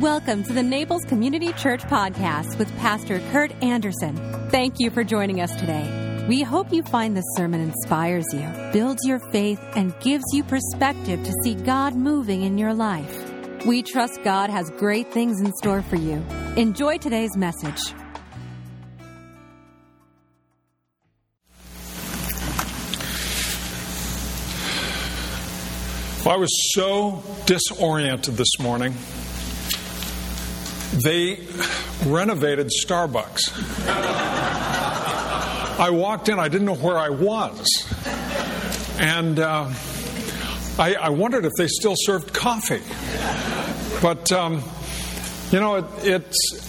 Welcome to the Naples Community Church Podcast with Pastor Kurt Anderson. Thank you for joining us today. We hope you find this sermon inspires you, builds your faith, and gives you perspective to see God moving in your life. We trust God has great things in store for you. Enjoy today's message. I was so disoriented this morning. They renovated Starbucks. I walked in, I didn't know where I was. And uh, I, I, wondered if they still served coffee. But, um, you know, it, it's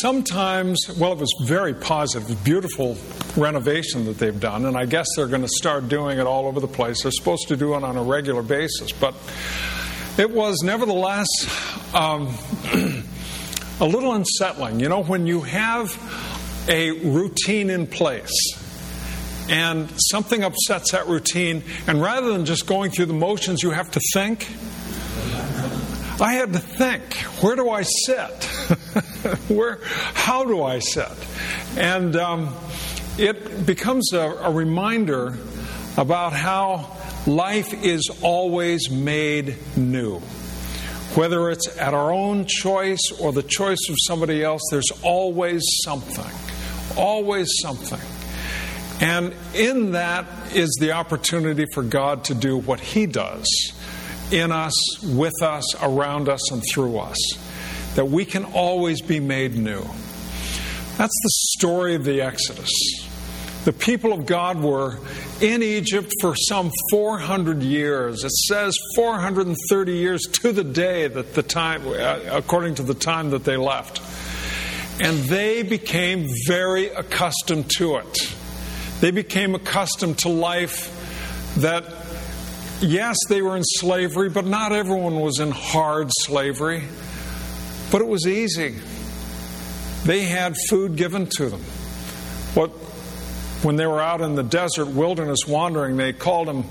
sometimes, well, it was very positive, beautiful renovation that they've done, and I guess they're going to start doing it all over the place. They're supposed to do it on a regular basis, but it was nevertheless um, a little unsettling. You know, when you have a routine in place and something upsets that routine, and rather than just going through the motions, you have to think. I had to think, where do I sit? where, how do I sit? And um, it becomes a, a reminder about how life is always made new. Whether it's at our own choice or the choice of somebody else, there's always something. Always something. And in that is the opportunity for God to do what He does in us, with us, around us, and through us. That we can always be made new. That's the story of the Exodus. The people of God were in Egypt for some 400 years. It says 430 years to the day that the time, uh, according to the time that they left. And they became very accustomed to it. They became accustomed to life that, yes, they were in slavery, but not everyone was in hard slavery. But it was easy. They had food given to them. When they were out in the desert wilderness wandering, they called them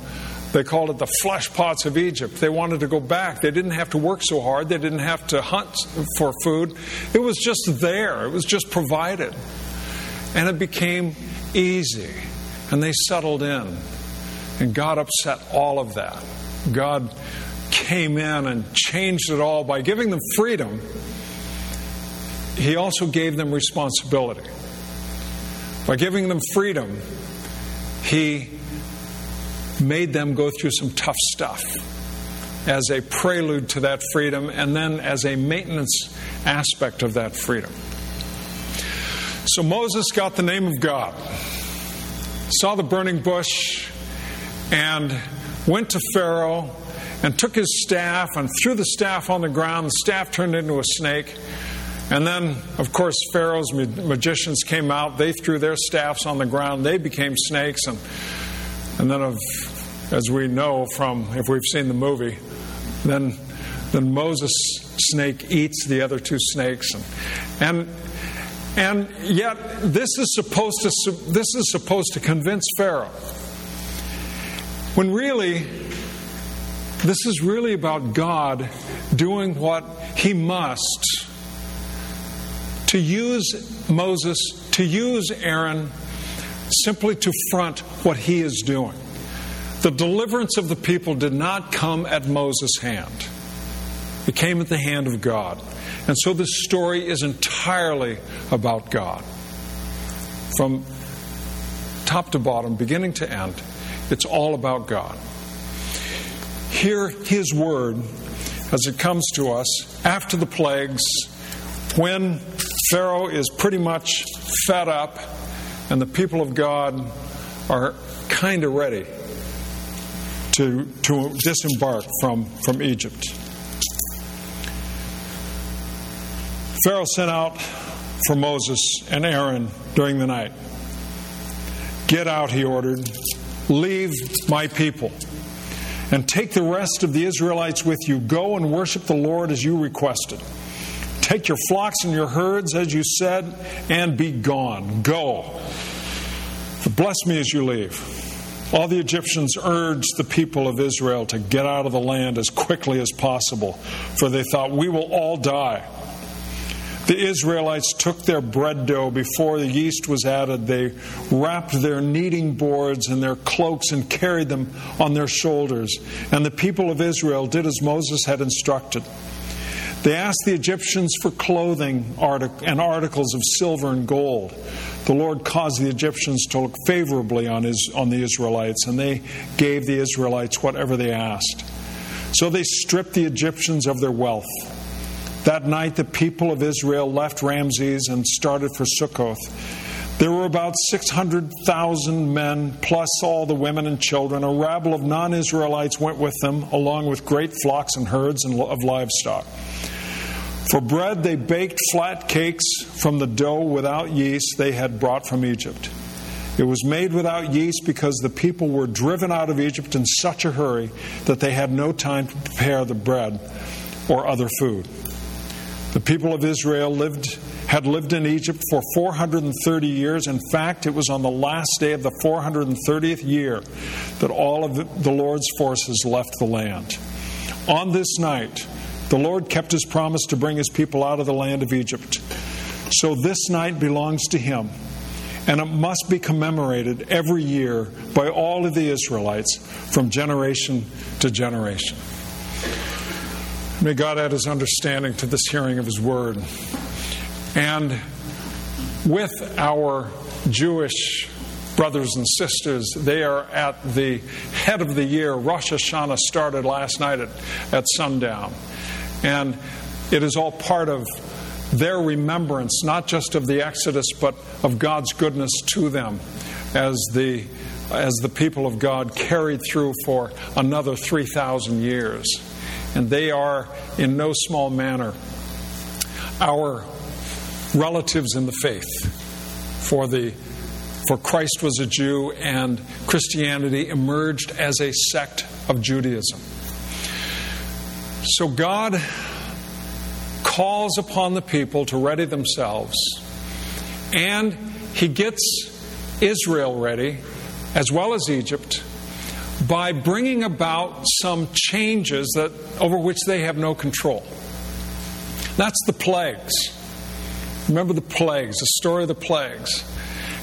they called it the flesh pots of Egypt. They wanted to go back. They didn't have to work so hard. They didn't have to hunt for food. It was just there. It was just provided. And it became easy. And they settled in. And God upset all of that. God came in and changed it all by giving them freedom. He also gave them responsibility. By giving them freedom, he made them go through some tough stuff as a prelude to that freedom and then as a maintenance aspect of that freedom. So Moses got the name of God, saw the burning bush, and went to Pharaoh and took his staff and threw the staff on the ground. The staff turned into a snake. And then, of course, Pharaoh's magicians came out. They threw their staffs on the ground. They became snakes. And, and then, of, as we know from, if we've seen the movie, then, then Moses' snake eats the other two snakes. And, and, and yet, this is, supposed to, this is supposed to convince Pharaoh. When really, this is really about God doing what he must to use Moses, to use Aaron, simply to front what he is doing. The deliverance of the people did not come at Moses' hand, it came at the hand of God. And so this story is entirely about God. From top to bottom, beginning to end, it's all about God. Hear His word as it comes to us after the plagues, when Pharaoh is pretty much fed up, and the people of God are kind of ready to, to disembark from, from Egypt. Pharaoh sent out for Moses and Aaron during the night. Get out, he ordered. Leave my people and take the rest of the Israelites with you. Go and worship the Lord as you requested. Take your flocks and your herds, as you said, and be gone. Go. Bless me as you leave. All the Egyptians urged the people of Israel to get out of the land as quickly as possible, for they thought, We will all die. The Israelites took their bread dough before the yeast was added. They wrapped their kneading boards in their cloaks and carried them on their shoulders. And the people of Israel did as Moses had instructed. They asked the Egyptians for clothing and articles of silver and gold. The Lord caused the Egyptians to look favorably on, his, on the Israelites, and they gave the Israelites whatever they asked. So they stripped the Egyptians of their wealth. That night, the people of Israel left Ramses and started for Sukkoth. There were about 600,000 men, plus all the women and children. A rabble of non Israelites went with them, along with great flocks and herds of livestock. For bread, they baked flat cakes from the dough without yeast they had brought from Egypt. It was made without yeast because the people were driven out of Egypt in such a hurry that they had no time to prepare the bread or other food. The people of Israel lived, had lived in Egypt for 430 years. In fact, it was on the last day of the 430th year that all of the Lord's forces left the land. On this night, the Lord kept his promise to bring his people out of the land of Egypt. So this night belongs to him, and it must be commemorated every year by all of the Israelites from generation to generation. May God add his understanding to this hearing of his word. And with our Jewish brothers and sisters, they are at the head of the year. Rosh Hashanah started last night at, at sundown. And it is all part of their remembrance, not just of the Exodus, but of God's goodness to them as the, as the people of God carried through for another 3,000 years. And they are, in no small manner, our relatives in the faith. For, the, for Christ was a Jew, and Christianity emerged as a sect of Judaism. So God calls upon the people to ready themselves, and He gets Israel ready, as well as Egypt, by bringing about some changes that, over which they have no control. That's the plagues. Remember the plagues, the story of the plagues.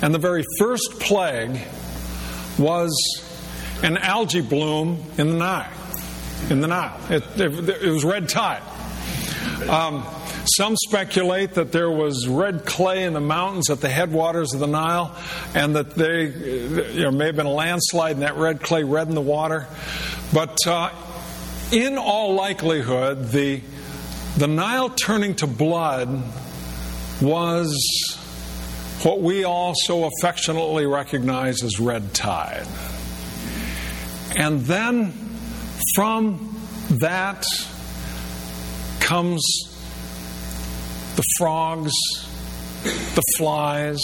And the very first plague was an algae bloom in the Nile in the Nile. It, it, it was red tide. Um, some speculate that there was red clay in the mountains at the headwaters of the Nile, and that they you know, may have been a landslide, and that red clay reddened the water. But uh, in all likelihood, the the Nile turning to blood was what we all so affectionately recognize as red tide. And then from that comes the frogs, the flies,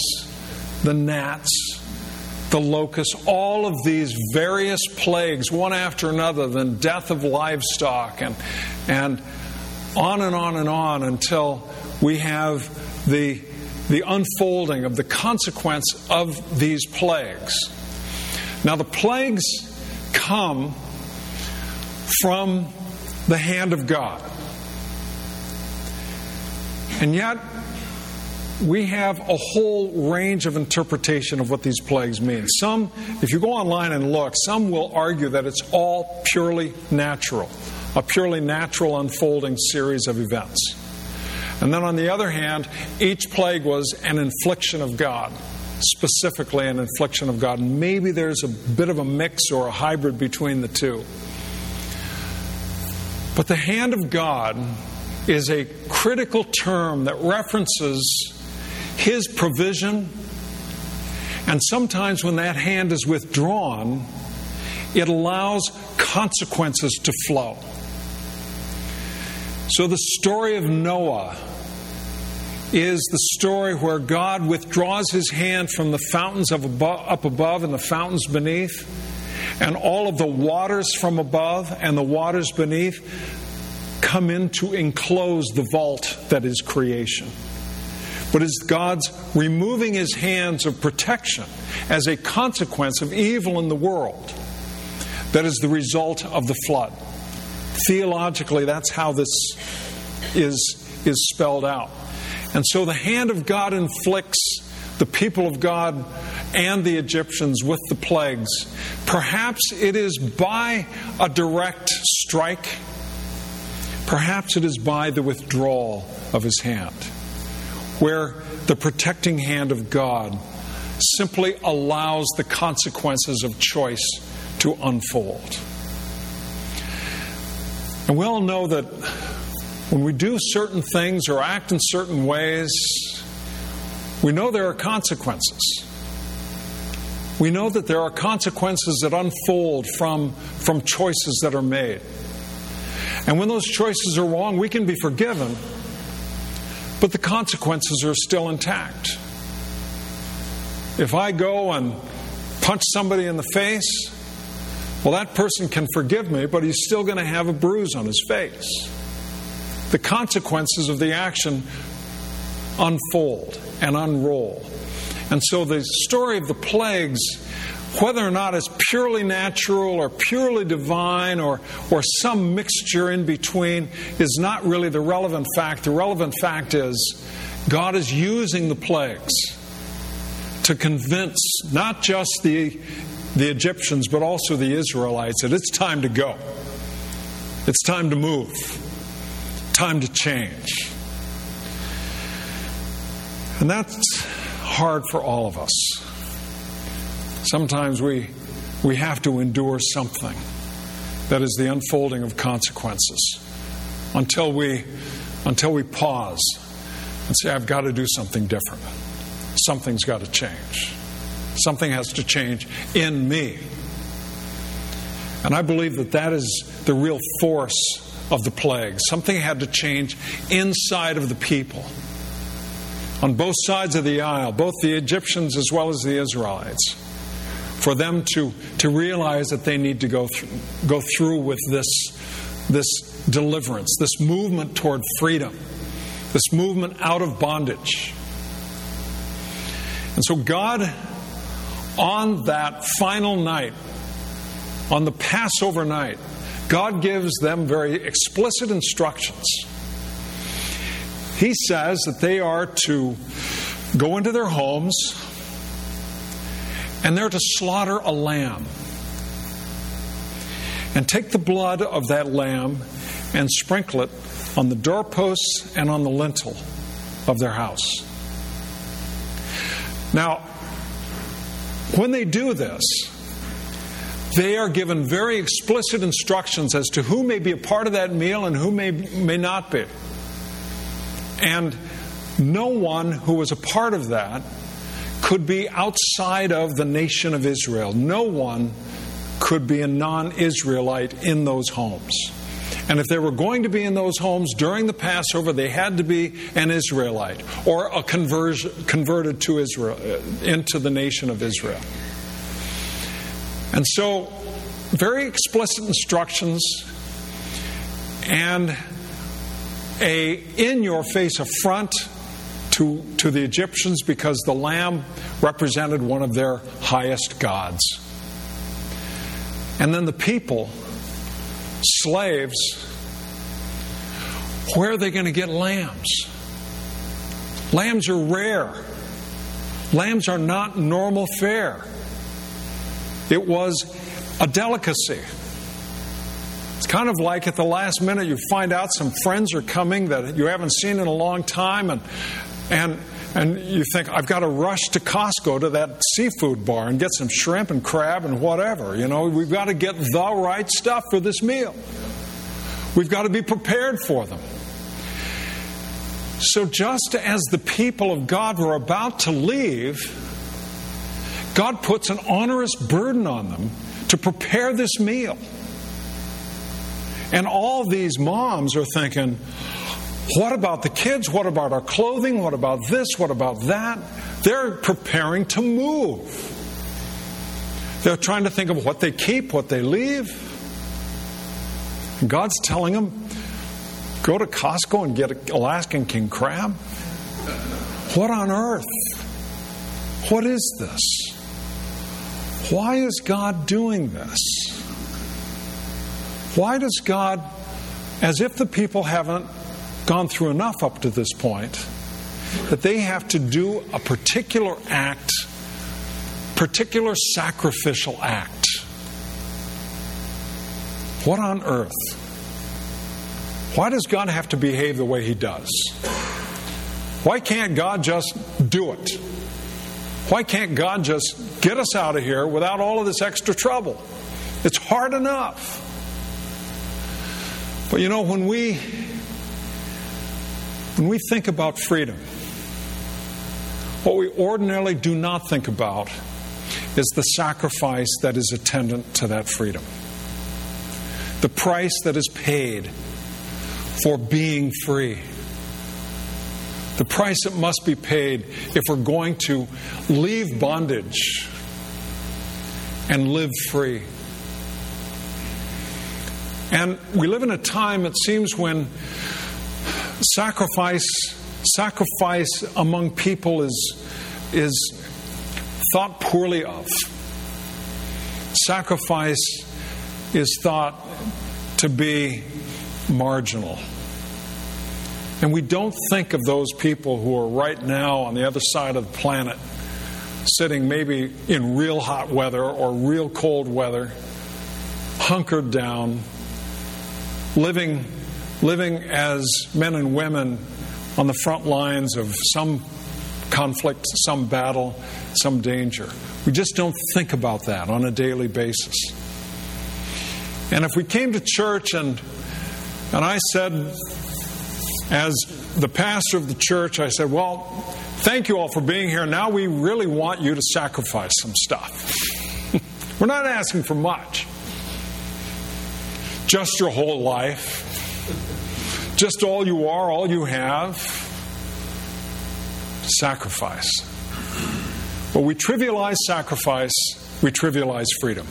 the gnats, the locusts, all of these various plagues, one after another, then death of livestock, and, and on and on and on until we have the, the unfolding of the consequence of these plagues. Now, the plagues come from the hand of God. And yet, we have a whole range of interpretation of what these plagues mean. Some, if you go online and look, some will argue that it's all purely natural, a purely natural unfolding series of events. And then on the other hand, each plague was an infliction of God, specifically an infliction of God. And maybe there's a bit of a mix or a hybrid between the two. But the hand of God is a critical term that references His provision. And sometimes when that hand is withdrawn, it allows consequences to flow. So the story of Noah is the story where God withdraws his hand from the fountains up above and the fountains beneath and all of the waters from above and the waters beneath come in to enclose the vault that is creation. but is God's removing his hands of protection as a consequence of evil in the world that is the result of the flood. Theologically, that's how this is, is spelled out. And so the hand of God inflicts the people of God and the Egyptians with the plagues. Perhaps it is by a direct strike, perhaps it is by the withdrawal of his hand, where the protecting hand of God simply allows the consequences of choice to unfold. And we all know that when we do certain things or act in certain ways, we know there are consequences. We know that there are consequences that unfold from, from choices that are made. And when those choices are wrong, we can be forgiven, but the consequences are still intact. If I go and punch somebody in the face, well, that person can forgive me, but he's still going to have a bruise on his face. The consequences of the action unfold and unroll. And so the story of the plagues, whether or not it's purely natural or purely divine or, or some mixture in between, is not really the relevant fact. The relevant fact is God is using the plagues to convince not just the, the Egyptians, but also the Israelites that it's time to go. It's time to move. Time to change. And that's hard for all of us. Sometimes we, we have to endure something that is the unfolding of consequences until we, until we pause and say, I've got to do something different. Something's got to change. Something has to change in me. And I believe that that is the real force of the plague. Something had to change inside of the people on both sides of the aisle, both the Egyptians as well as the Israelites, for them to, to realize that they need to go through, go through with this, this deliverance, this movement toward freedom, this movement out of bondage. And so, God, on that final night, on the Passover night, God gives them very explicit instructions he says that they are to go into their homes and they're to slaughter a lamb and take the blood of that lamb and sprinkle it on the doorposts and on the lintel of their house. Now, when they do this, they are given very explicit instructions as to who may be a part of that meal and who may, may not be. And no one who was a part of that could be outside of the nation of Israel. No one could be a non Israelite in those homes. And if they were going to be in those homes during the Passover, they had to be an Israelite or a conversion, converted to Israel uh, into the nation of Israel. And so, very explicit instructions and a in your face affront to, to the Egyptians because the lamb represented one of their highest gods. And then the people, slaves, where are they going to get lambs? Lambs are rare. Lambs are not normal fare. It was a delicacy. Kind of like at the last minute you find out some friends are coming that you haven't seen in a long time, and and and you think I've got to rush to Costco to that seafood bar and get some shrimp and crab and whatever. You know, we've got to get the right stuff for this meal. We've got to be prepared for them. So, just as the people of God were about to leave, God puts an onerous burden on them to prepare this meal. And all these moms are thinking, what about the kids? What about our clothing? What about this? What about that? They're preparing to move. They're trying to think of what they keep, what they leave. God's telling them, go to Costco and get an Alaskan king crab. What on earth? What is this? Why is God doing this? Why does God, as if the people haven't gone through enough up to this point, that they have to do a particular act, particular sacrificial act? What on earth? Why does God have to behave the way He does? Why can't God just do it? Why can't God just get us out of here without all of this extra trouble? It's hard enough. But you know, when we when we think about freedom, what we ordinarily do not think about is the sacrifice that is attendant to that freedom. The price that is paid for being free the price that must be paid if we're going to leave bondage and live free. And we live in a time, it seems, when sacrifice sacrifice among people is is thought poorly of. Sacrifice is thought to be marginal. And we don't think of those people who are right now on the other side of the planet, sitting maybe in real hot weather or real cold weather, hunkered down, living, living as men and women on the front lines of some conflict, some battle, some danger. We just don't think about that on a daily basis. And if we came to church and and I said, as the pastor of the church, I said, Well, thank you all for being here. Now we really want you to sacrifice some stuff. We're not asking for much. Just your whole life. Just all you are, all you have. Sacrifice. When we trivialize sacrifice, we trivialize freedom.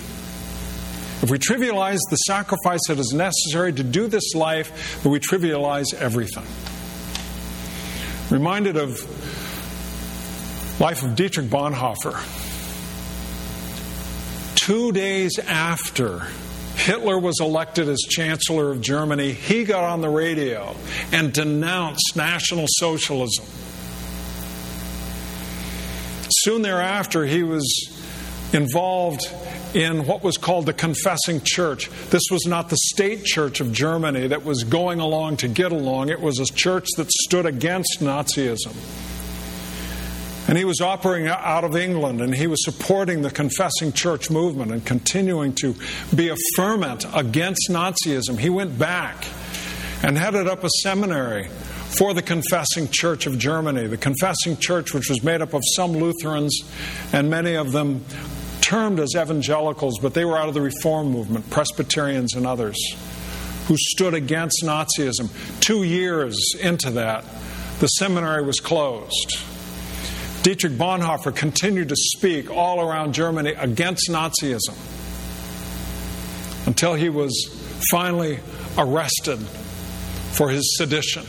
If we trivialize the sacrifice that is necessary to do this life, we trivialize everything. Reminded of life of Dietrich Bonhoeffer. Two days after Hitler was elected as Chancellor of Germany, he got on the radio and denounced National Socialism. Soon thereafter, he was involved in what was called the Confessing Church. This was not the state church of Germany that was going along to get along, it was a church that stood against Nazism. And he was operating out of England and he was supporting the Confessing Church movement and continuing to be a ferment against Nazism. He went back and headed up a seminary for the Confessing Church of Germany. The Confessing Church, which was made up of some Lutherans and many of them termed as evangelicals, but they were out of the Reform movement, Presbyterians and others, who stood against Nazism. Two years into that, the seminary was closed. Dietrich Bonhoeffer continued to speak all around Germany against Nazism until he was finally arrested for his sedition.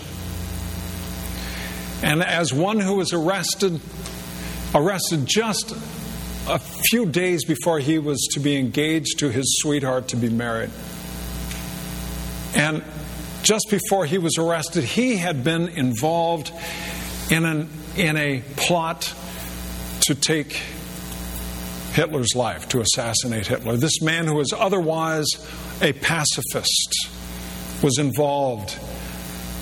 And as one who was arrested, arrested just a few days before he was to be engaged to his sweetheart to be married. And just before he was arrested, he had been involved in, an, in a plot to take Hitler's life, to assassinate Hitler. This man, who was otherwise a pacifist, was involved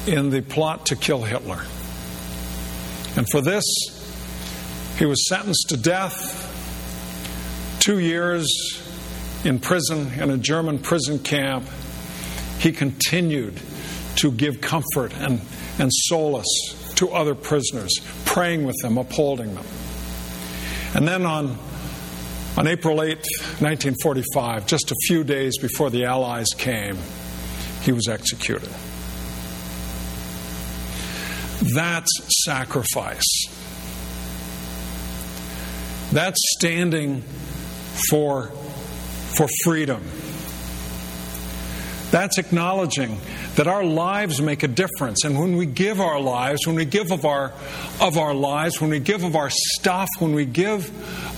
in the plot to kill Hitler. And for this, he was sentenced to death two years in prison, in a German prison camp, he continued to give comfort and, and solace to other prisoners, praying with them, upholding them. And then on, on April 8, 1945, just a few days before the Allies came, he was executed. That's sacrifice. That's standing for, for freedom. That's acknowledging that our lives make a difference. And when we give our lives, when we give of our, of our lives, when we give of our stuff, when we give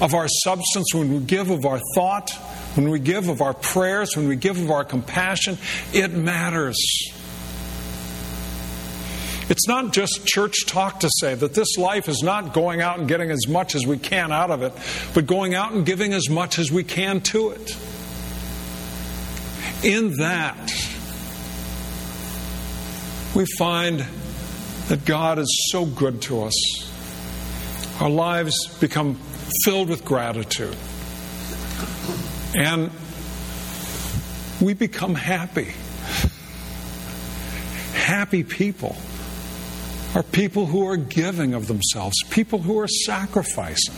of our substance, when we give of our thought, when we give of our prayers, when we give of our compassion, it matters. It's not just church talk to say that this life is not going out and getting as much as we can out of it, but going out and giving as much as we can to it. In that, we find that God is so good to us. Our lives become filled with gratitude. And we become happy. Happy people are people who are giving of themselves, people who are sacrificing,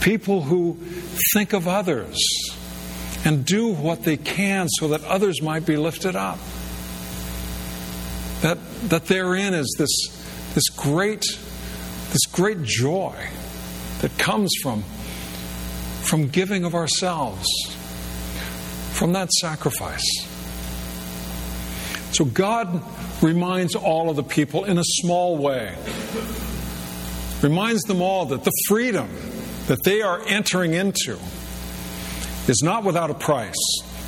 people who think of others and do what they can so that others might be lifted up. That, that therein is this, this great this great joy that comes from, from giving of ourselves, from that sacrifice. So God reminds all of the people in a small way, reminds them all that the freedom that they are entering into is not without a price.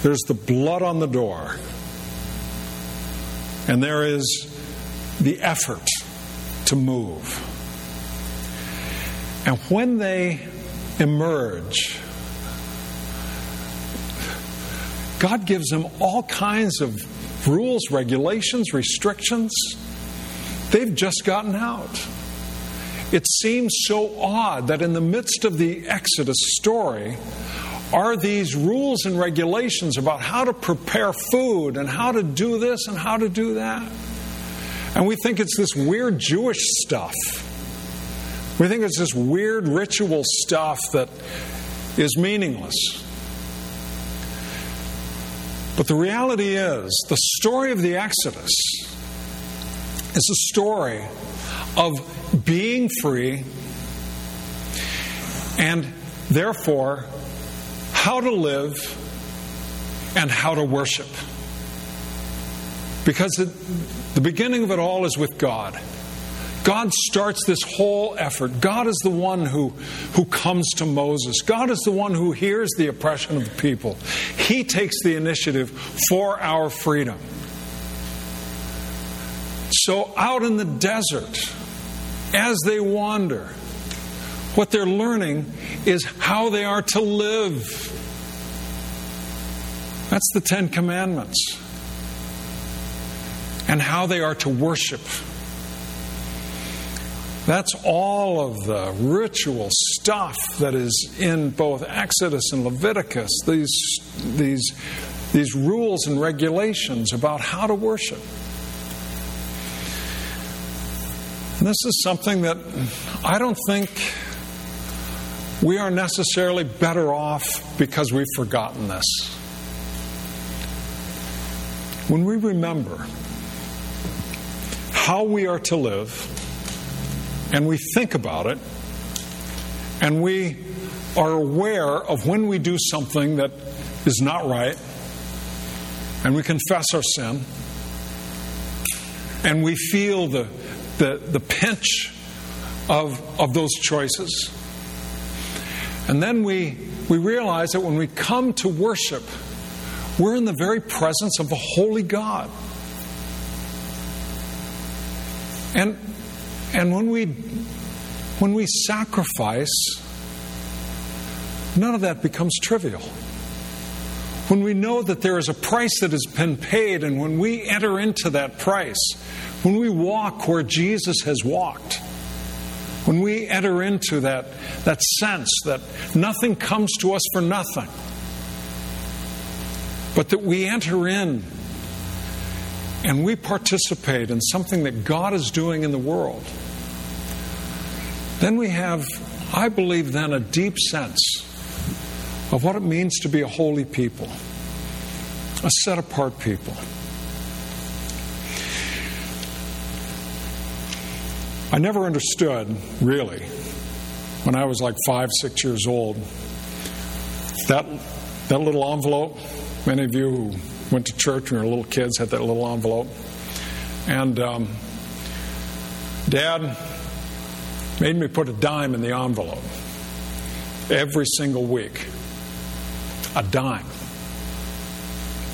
There's the blood on the door, and there is the effort to move. And when they emerge, God gives them all kinds of rules, regulations, restrictions. They've just gotten out. It seems so odd that in the midst of the Exodus story are these rules and regulations about how to prepare food and how to do this and how to do that. And we think it's this weird Jewish stuff. We think it's this weird ritual stuff that is meaningless. But the reality is, the story of the Exodus is a story of being free and therefore how to live and how to worship. Because the beginning of it all is with God. God starts this whole effort. God is the one who, who comes to Moses. God is the one who hears the oppression of the people. He takes the initiative for our freedom. So, out in the desert, as they wander, what they're learning is how they are to live. That's the Ten Commandments. And how they are to worship. That's all of the ritual stuff that is in both Exodus and Leviticus, these, these, these rules and regulations about how to worship. And this is something that I don't think we are necessarily better off because we've forgotten this. When we remember how we are to live, and we think about it, and we are aware of when we do something that is not right, and we confess our sin, and we feel the, the, the pinch of, of those choices. And then we, we realize that when we come to worship, we're in the very presence of a holy God. And and when we when we sacrifice, none of that becomes trivial. When we know that there is a price that has been paid, and when we enter into that price, when we walk where Jesus has walked, when we enter into that, that sense that nothing comes to us for nothing, but that we enter in and we participate in something that God is doing in the world, then we have, I believe, then a deep sense of what it means to be a holy people, a set apart people. I never understood, really, when I was like five, six years old, that, that little envelope, many of you who went to church when you were little kids, had that little envelope. And um, Dad made me put a dime in the envelope every single week. A dime.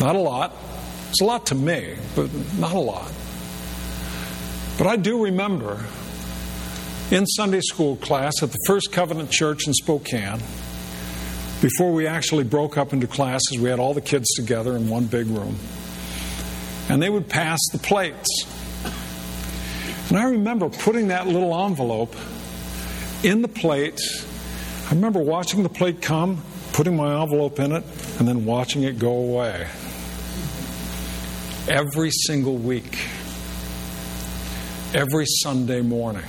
Not a lot. It's a lot to me, but not a lot. But I do remember in Sunday school class at the First Covenant Church in Spokane, before we actually broke up into classes, we had all the kids together in one big room. And they would pass the plates. And I remember putting that little envelope in the plate. I remember watching the plate come, putting my envelope in it, and then watching it go away. Every single week. Every Sunday morning.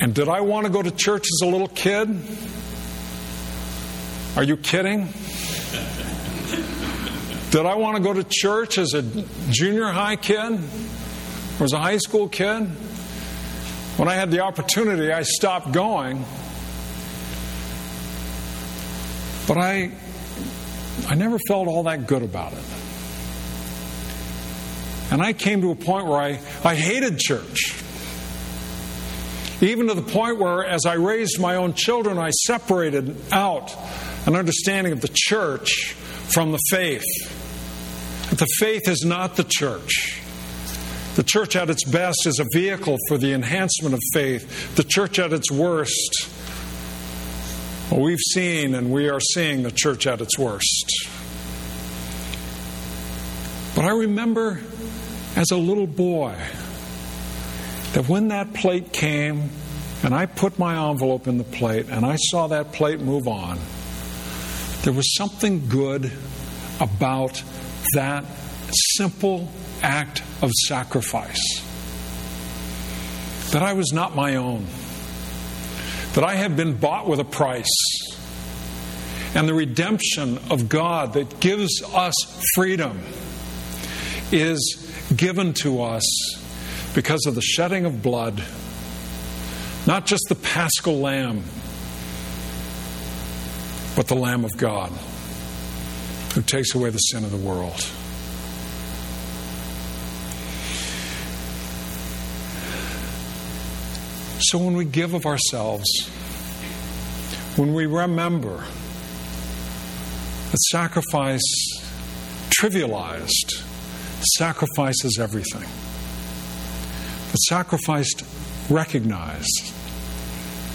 And did I want to go to church as a little kid? Are you kidding? Did I want to go to church as a junior high kid or as a high school kid? When I had the opportunity, I stopped going. But I, I never felt all that good about it. And I came to a point where I, I hated church. Even to the point where, as I raised my own children, I separated out an understanding of the church from the faith. The faith is not the church. The church at its best is a vehicle for the enhancement of faith. The church at its worst, well, we've seen and we are seeing the church at its worst. But I remember as a little boy that when that plate came and I put my envelope in the plate and I saw that plate move on, there was something good about that simple act of sacrifice. That I was not my own. That I had been bought with a price. And the redemption of God that gives us freedom is given to us because of the shedding of blood, not just the paschal lamb, but the Lamb of God who takes away the sin of the world. So when we give of ourselves, when we remember that sacrifice trivialized sacrifices everything. But sacrificed recognized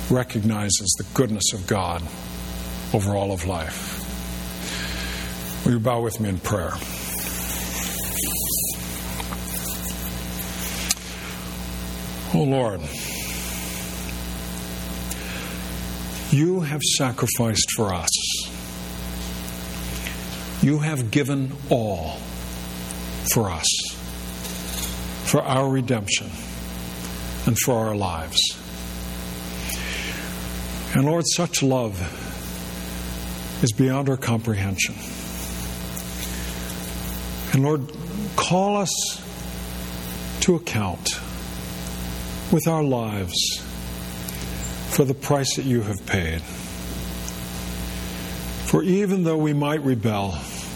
recognizes the goodness of God over all of life. Will you bow with me in prayer? Oh Lord, you have sacrificed for us. You have given all for us, for our redemption, and for our lives. And Lord, such love is beyond our comprehension. And Lord, call us to account with our lives for the price that you have paid. For even though we might rebel,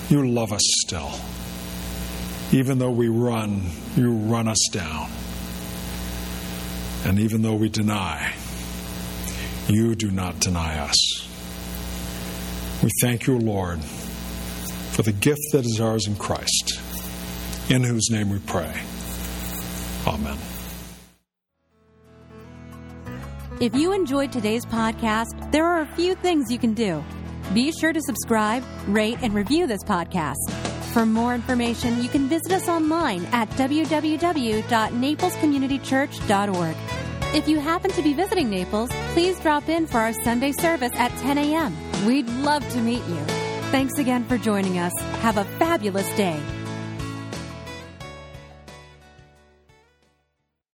you love us still. Even though we run, you run us down. And even though we deny, you do not deny us. We thank you, Lord, for the gift that is ours in Christ, in whose name we pray. Amen. If you enjoyed today's podcast, there are a few things you can do. Be sure to subscribe, rate, and review this podcast. For more information, you can visit us online at www.naplescommunitychurch.org. If you happen to be visiting Naples, please drop in for our Sunday service at 10 a.m. We'd love to meet you. Thanks again for joining us. Have a fabulous day.